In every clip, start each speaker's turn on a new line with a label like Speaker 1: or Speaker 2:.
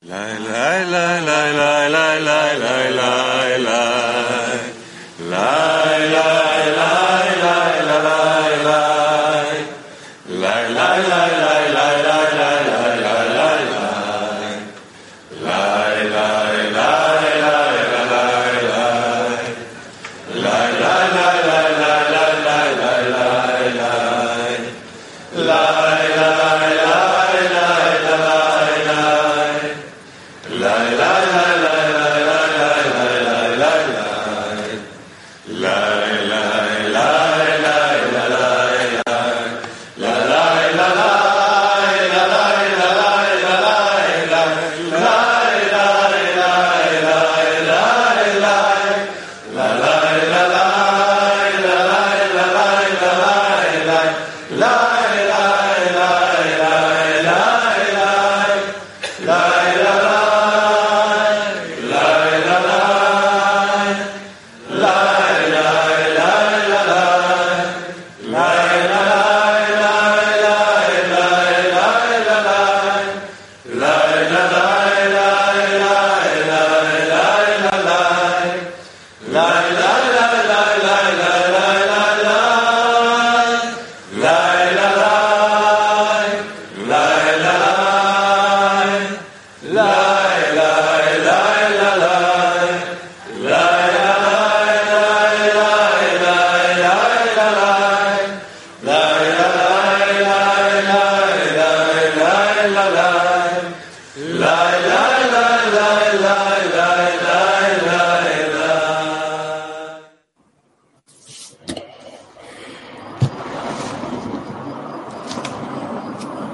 Speaker 1: Lie, lie, lie, lie, lie, lie, lie, lie, lie, lie.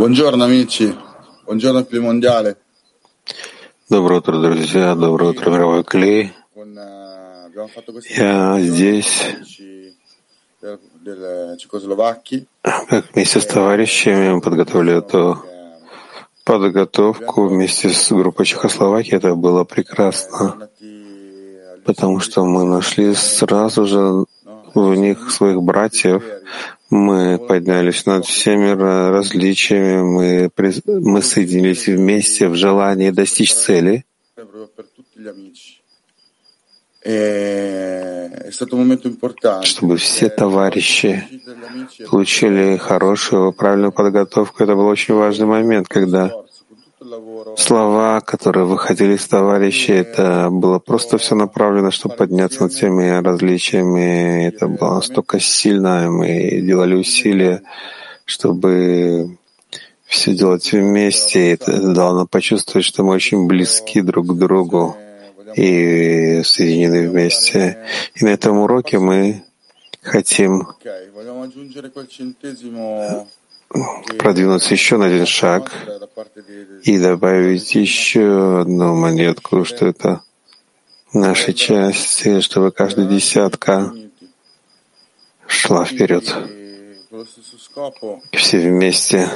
Speaker 1: Buongiorno amici, buongiorno Клей Mondiale.
Speaker 2: Доброе утро, друзья, доброе утро, мировой клей. Я здесь вместе с товарищами подготовили эту подготовку вместе с группой Чехословакии. Это было прекрасно, потому что мы нашли сразу же в них своих братьев, мы поднялись над всеми различиями, мы, мы соединились вместе в желании достичь цели. Чтобы все товарищи получили хорошую, правильную подготовку, это был очень важный момент, когда слова, которые выходили из товарищей, это было просто все направлено, чтобы подняться над всеми различиями. Это было настолько сильно, мы делали усилия, чтобы все делать вместе. Это дало нам почувствовать, что мы очень близки друг к другу и соединены вместе. И на этом уроке мы хотим продвинуться еще на один шаг и добавить еще одну монетку, что это наши части, чтобы каждая десятка шла вперед. Все вместе,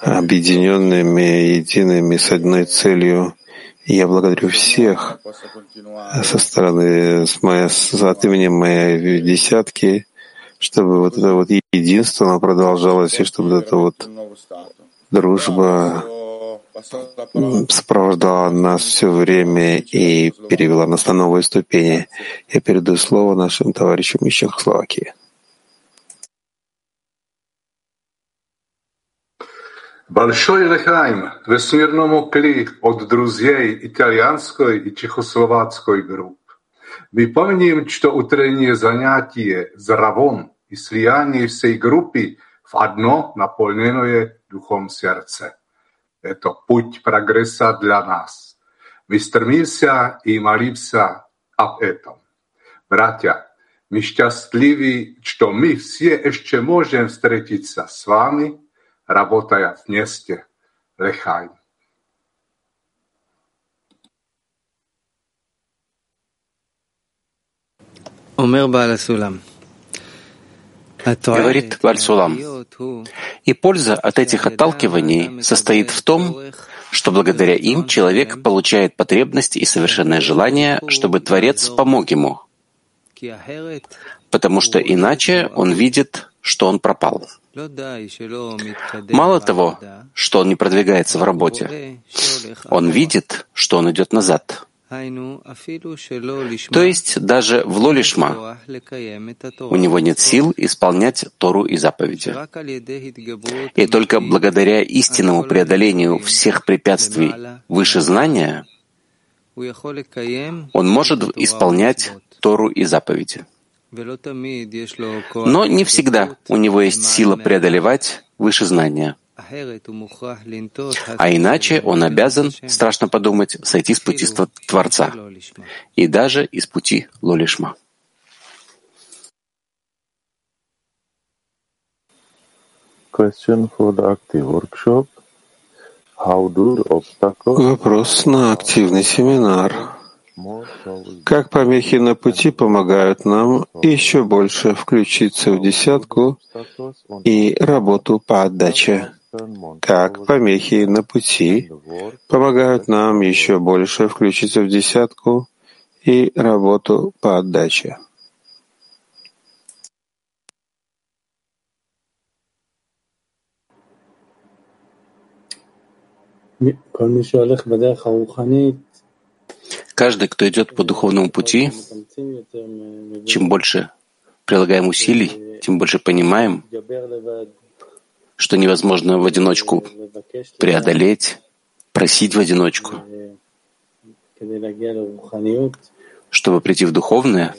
Speaker 2: объединенными, едиными, с одной целью. Я благодарю всех со стороны, с, моей, от имени моей десятки, чтобы вот это вот единство продолжалось, и чтобы эта вот дружба сопровождала нас все время и перевела нас на новые ступени. Я передаю слово нашим товарищам из Чехословакии.
Speaker 3: Большой лехайм всемирному кли от друзей итальянской и чехословацкой групп. Мы помним, что утреннее занятие «Заравон» и слияние всей группы в одно наполненное духом сердце. Это путь прогресса для нас. Мы стремимся и молимся об этом. Братья, мы счастливы, что мы все еще можем встретиться с вами, работая вместе. Лехайм.
Speaker 4: אומר בעל הסולם
Speaker 5: Говорит Вальсулам. И польза от этих отталкиваний состоит в том, что благодаря им человек получает потребность и совершенное желание, чтобы Творец помог ему, потому что иначе он видит, что он пропал. Мало того, что он не продвигается в работе, он видит, что он идет назад. То есть даже в Лолишма у него нет сил исполнять Тору и заповеди. И только благодаря истинному преодолению всех препятствий выше знания он может исполнять Тору и заповеди. Но не всегда у него есть сила преодолевать выше знания. А иначе он обязан, страшно подумать, сойти с пути Творца и даже из пути Лолишма.
Speaker 2: Вопрос на активный семинар. Как помехи на пути помогают нам еще больше включиться в десятку и работу по отдаче? Как помехи на пути помогают нам еще больше включиться в десятку и работу по отдаче?
Speaker 5: Каждый, кто идет по духовному пути, чем больше прилагаем усилий, тем больше понимаем, что невозможно в одиночку преодолеть, просить в одиночку. Чтобы прийти в духовное,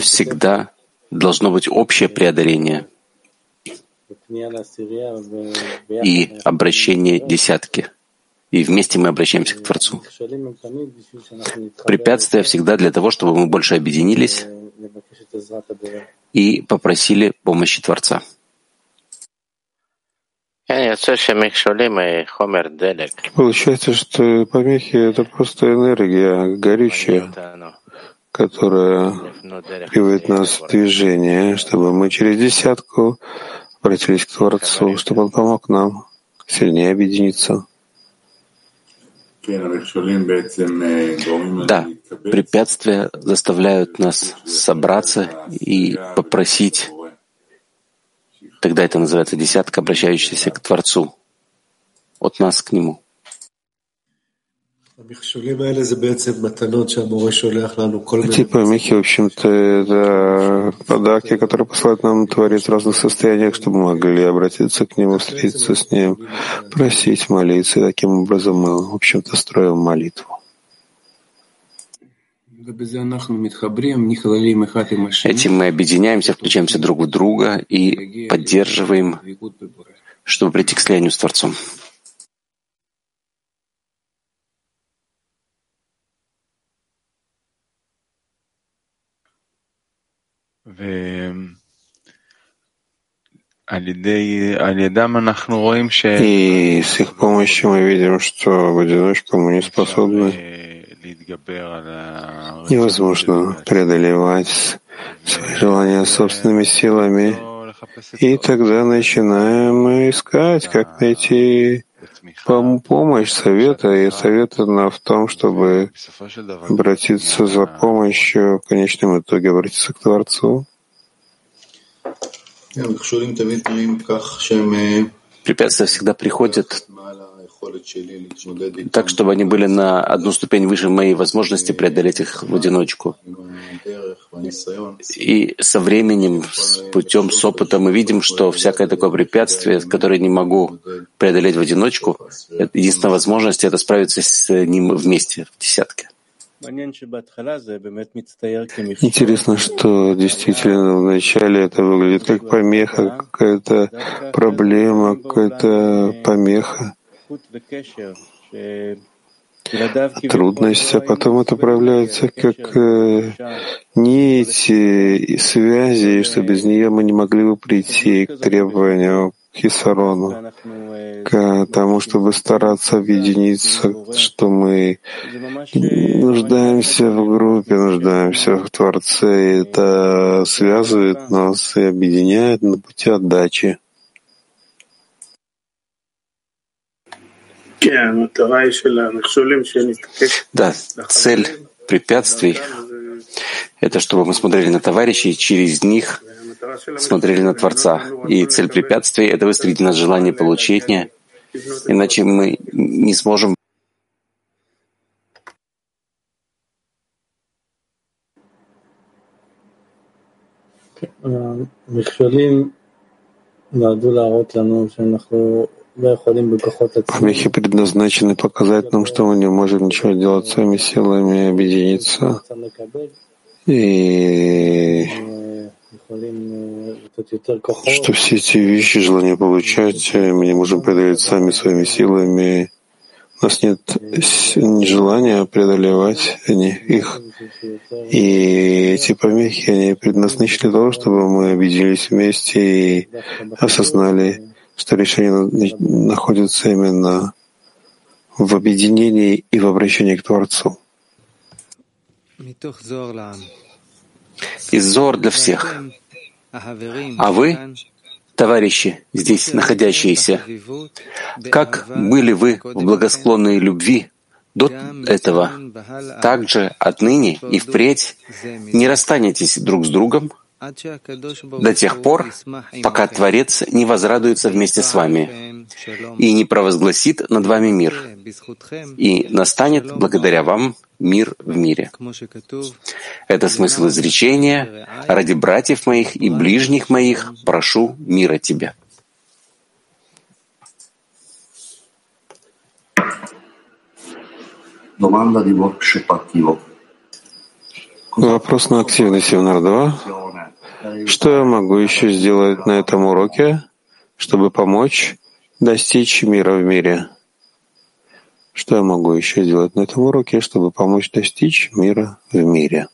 Speaker 5: всегда должно быть общее преодоление и обращение десятки — и вместе мы обращаемся к Творцу. Препятствия всегда для того, чтобы мы больше объединились и попросили помощи Творца.
Speaker 2: Получается, что помехи — это просто энергия, горючая, которая приводит нас в движение, чтобы мы через десятку обратились к Творцу, чтобы Он помог нам сильнее объединиться.
Speaker 5: Да, препятствия заставляют нас собраться и попросить. Тогда это называется десятка, обращающаяся к Творцу, от нас к Нему.
Speaker 2: Эти помехи, в общем-то, это подарки, которые посылает нам Творец в разных состояниях, чтобы мы могли обратиться к Нему, встретиться с Ним, просить, молиться. И таким образом мы, в общем-то, строим молитву.
Speaker 5: Этим мы объединяемся, включаемся друг в друга и поддерживаем, чтобы прийти к слиянию с Творцом.
Speaker 2: И с их помощью мы видим, что в одиночку мы не способны. Невозможно преодолевать свои желания собственными силами. И тогда начинаем искать, как найти помощь, совета. И совет в том, чтобы обратиться за помощью, в конечном итоге обратиться к Творцу.
Speaker 5: Препятствия всегда приходят так, чтобы они были на одну ступень выше моей возможности преодолеть их в одиночку. И со временем, с путем, с опытом мы видим, что всякое такое препятствие, которое не могу преодолеть в одиночку, единственная возможность — это справиться с ним вместе, в десятке.
Speaker 2: Интересно, что действительно вначале это выглядит как помеха, какая-то проблема, какая-то помеха, трудность, а потом это проявляется как э, нити и связи, и что без нее мы не могли бы прийти к требованию Хисарону, к тому, чтобы стараться объединиться, что мы нуждаемся в группе, нуждаемся в Творце, и это связывает нас и объединяет на пути отдачи.
Speaker 5: Да, цель препятствий это чтобы мы смотрели на товарищей через них смотрели на Творца. И цель препятствий — это выстроить нас желание получения, иначе мы не сможем
Speaker 2: Помехи предназначены показать нам, что мы не можем ничего делать своими силами, объединиться и что все эти вещи, желания получать, мы не можем преодолеть сами своими силами. У нас нет желания преодолевать их. И эти помехи, они предназначены для того, чтобы мы объединились вместе и осознали, что решение находится именно в объединении и в обращении к Творцу.
Speaker 5: Из Зор для всех. А вы, товарищи, здесь находящиеся, как были вы в благосклонной любви до этого, также отныне и впредь не расстанетесь друг с другом до тех пор, пока Творец не возрадуется вместе с вами и не провозгласит над вами мир, и настанет благодаря вам мир в мире. Это смысл изречения «Ради братьев моих и ближних моих прошу мира тебе».
Speaker 2: Вопрос на активность Севнар 2. Что я могу еще сделать на этом уроке, чтобы помочь достичь мира в мире? Что я могу еще сделать на этом уроке, чтобы помочь достичь мира в мире?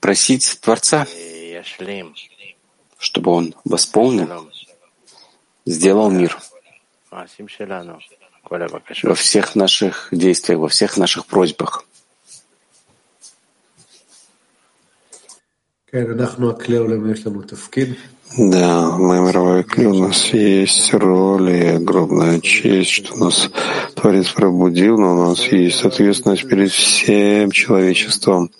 Speaker 5: Просить Творца, чтобы Он восполнил, сделал мир во всех наших действиях, во всех наших просьбах.
Speaker 2: Да, мы мировой клей, у нас есть роль и огромная честь, что нас Творец пробудил, но у нас есть ответственность перед всем человечеством.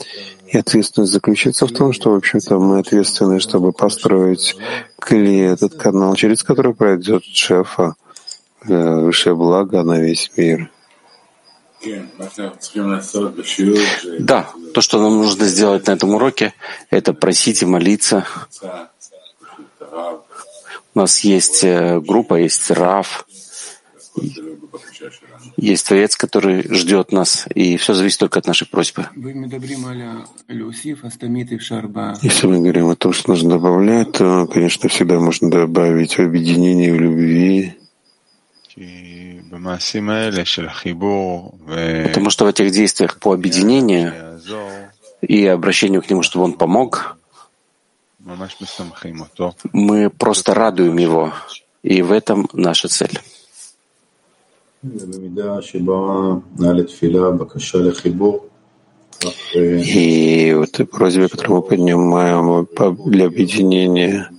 Speaker 2: И ответственность заключается в том, что, в общем-то, мы ответственны, чтобы построить клей, этот канал, через который пройдет шефа, высшее благо на весь мир.
Speaker 5: Да, то, что нам нужно сделать на этом уроке, это просить и молиться. У нас есть э, группа, есть Рав, есть Творец, который ждет нас, и все зависит только от нашей просьбы.
Speaker 2: Если мы говорим о том, что нужно добавлять, то, конечно, всегда можно добавить в объединении, в любви,
Speaker 5: Потому что в этих действиях по объединению и обращению к Нему, чтобы Он помог, мы просто радуем Его, и в этом наша цель.
Speaker 2: И в этой просьбе, которую мы поднимаем для объединения,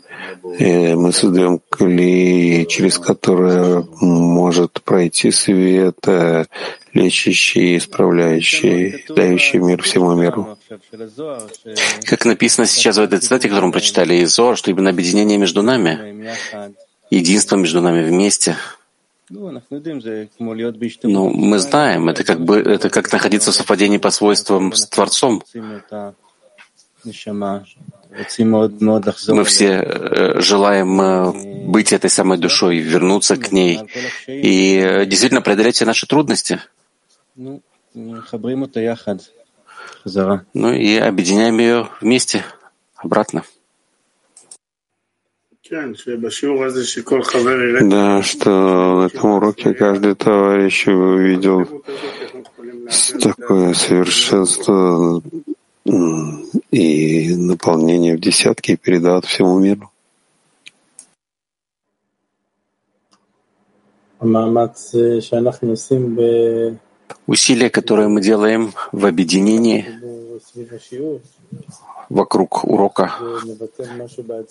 Speaker 2: и мы создаем клей, через который может пройти свет, э, лечащий, исправляющий, дающий мир всему миру.
Speaker 5: Как написано сейчас в этой цитате, которую мы прочитали из Зор, что именно объединение между нами, единство между нами вместе, ну, мы знаем, это как бы это как находиться в совпадении по свойствам с Творцом. Мы все э, желаем э, быть этой самой душой, вернуться к ней и э, действительно преодолеть все наши трудности. Ну и объединяем ее вместе, обратно.
Speaker 2: Да, что на этом уроке каждый товарищ увидел такое совершенство и наполнение в десятки и всему миру.
Speaker 5: Усилия, которые мы делаем в объединении вокруг урока,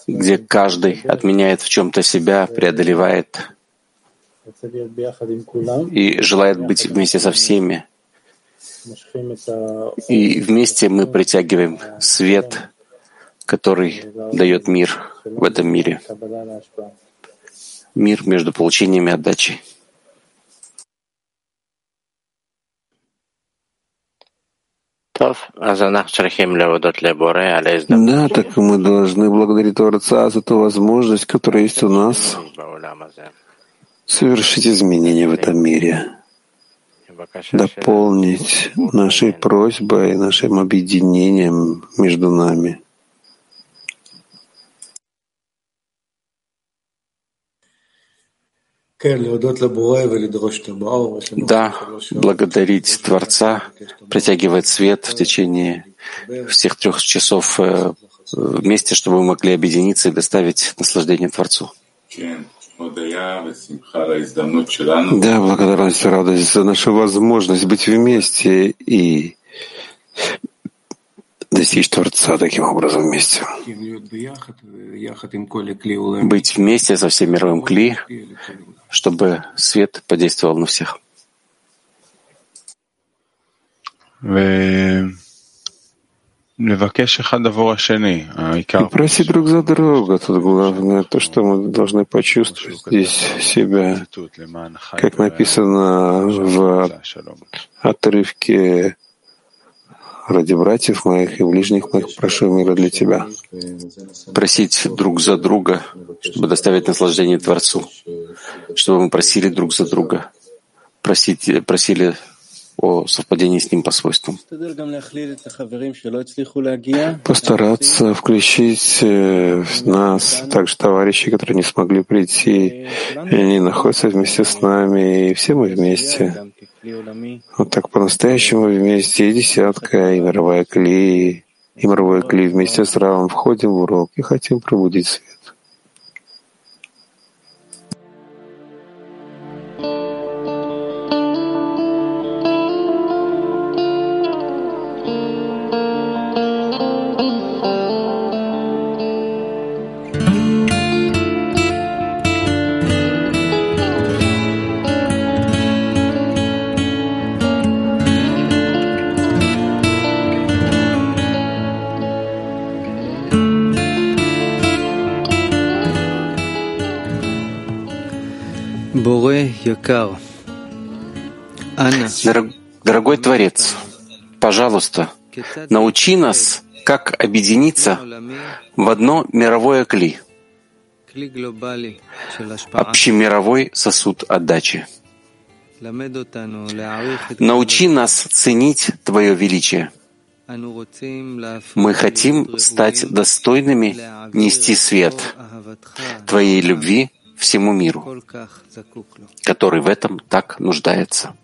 Speaker 5: где каждый отменяет в чем-то себя, преодолевает и желает быть вместе со всеми. И вместе мы притягиваем свет, который дает мир в этом мире. Мир между получением и отдачей.
Speaker 2: Да, так мы должны благодарить Творца за ту возможность, которая есть у нас, совершить изменения в этом мире, дополнить нашей просьбой, нашим объединением между нами.
Speaker 5: Да, благодарить Творца, притягивать свет в течение всех трех часов э, вместе, чтобы мы могли объединиться и доставить наслаждение Творцу.
Speaker 2: Да, благодарность и радость за нашу возможность быть вместе и достичь Творца таким образом вместе.
Speaker 5: Быть вместе со всем мировым кли, чтобы свет подействовал на всех.
Speaker 2: И просить друг за друга. Тут главное то, что мы должны почувствовать здесь себя, как написано в отрывке ради братьев моих и ближних моих прошу мира для тебя.
Speaker 5: Просить друг за друга, чтобы доставить наслаждение Творцу, чтобы мы просили друг за друга, просить, просили о совпадении с ним по свойствам.
Speaker 2: Постараться включить э, нас, также товарищи, которые не смогли прийти, и они находятся вместе с нами, и все мы вместе. Вот так по-настоящему вместе и десятка, и мировая клей, и мировой клей вместе с Равом входим в урок и хотим пробудить свет.
Speaker 5: Дорогой Творец, пожалуйста, научи нас, как объединиться в одно мировое кли, общемировой сосуд отдачи. Научи нас ценить Твое величие. Мы хотим стать достойными нести свет Твоей любви всему миру, который в этом так нуждается.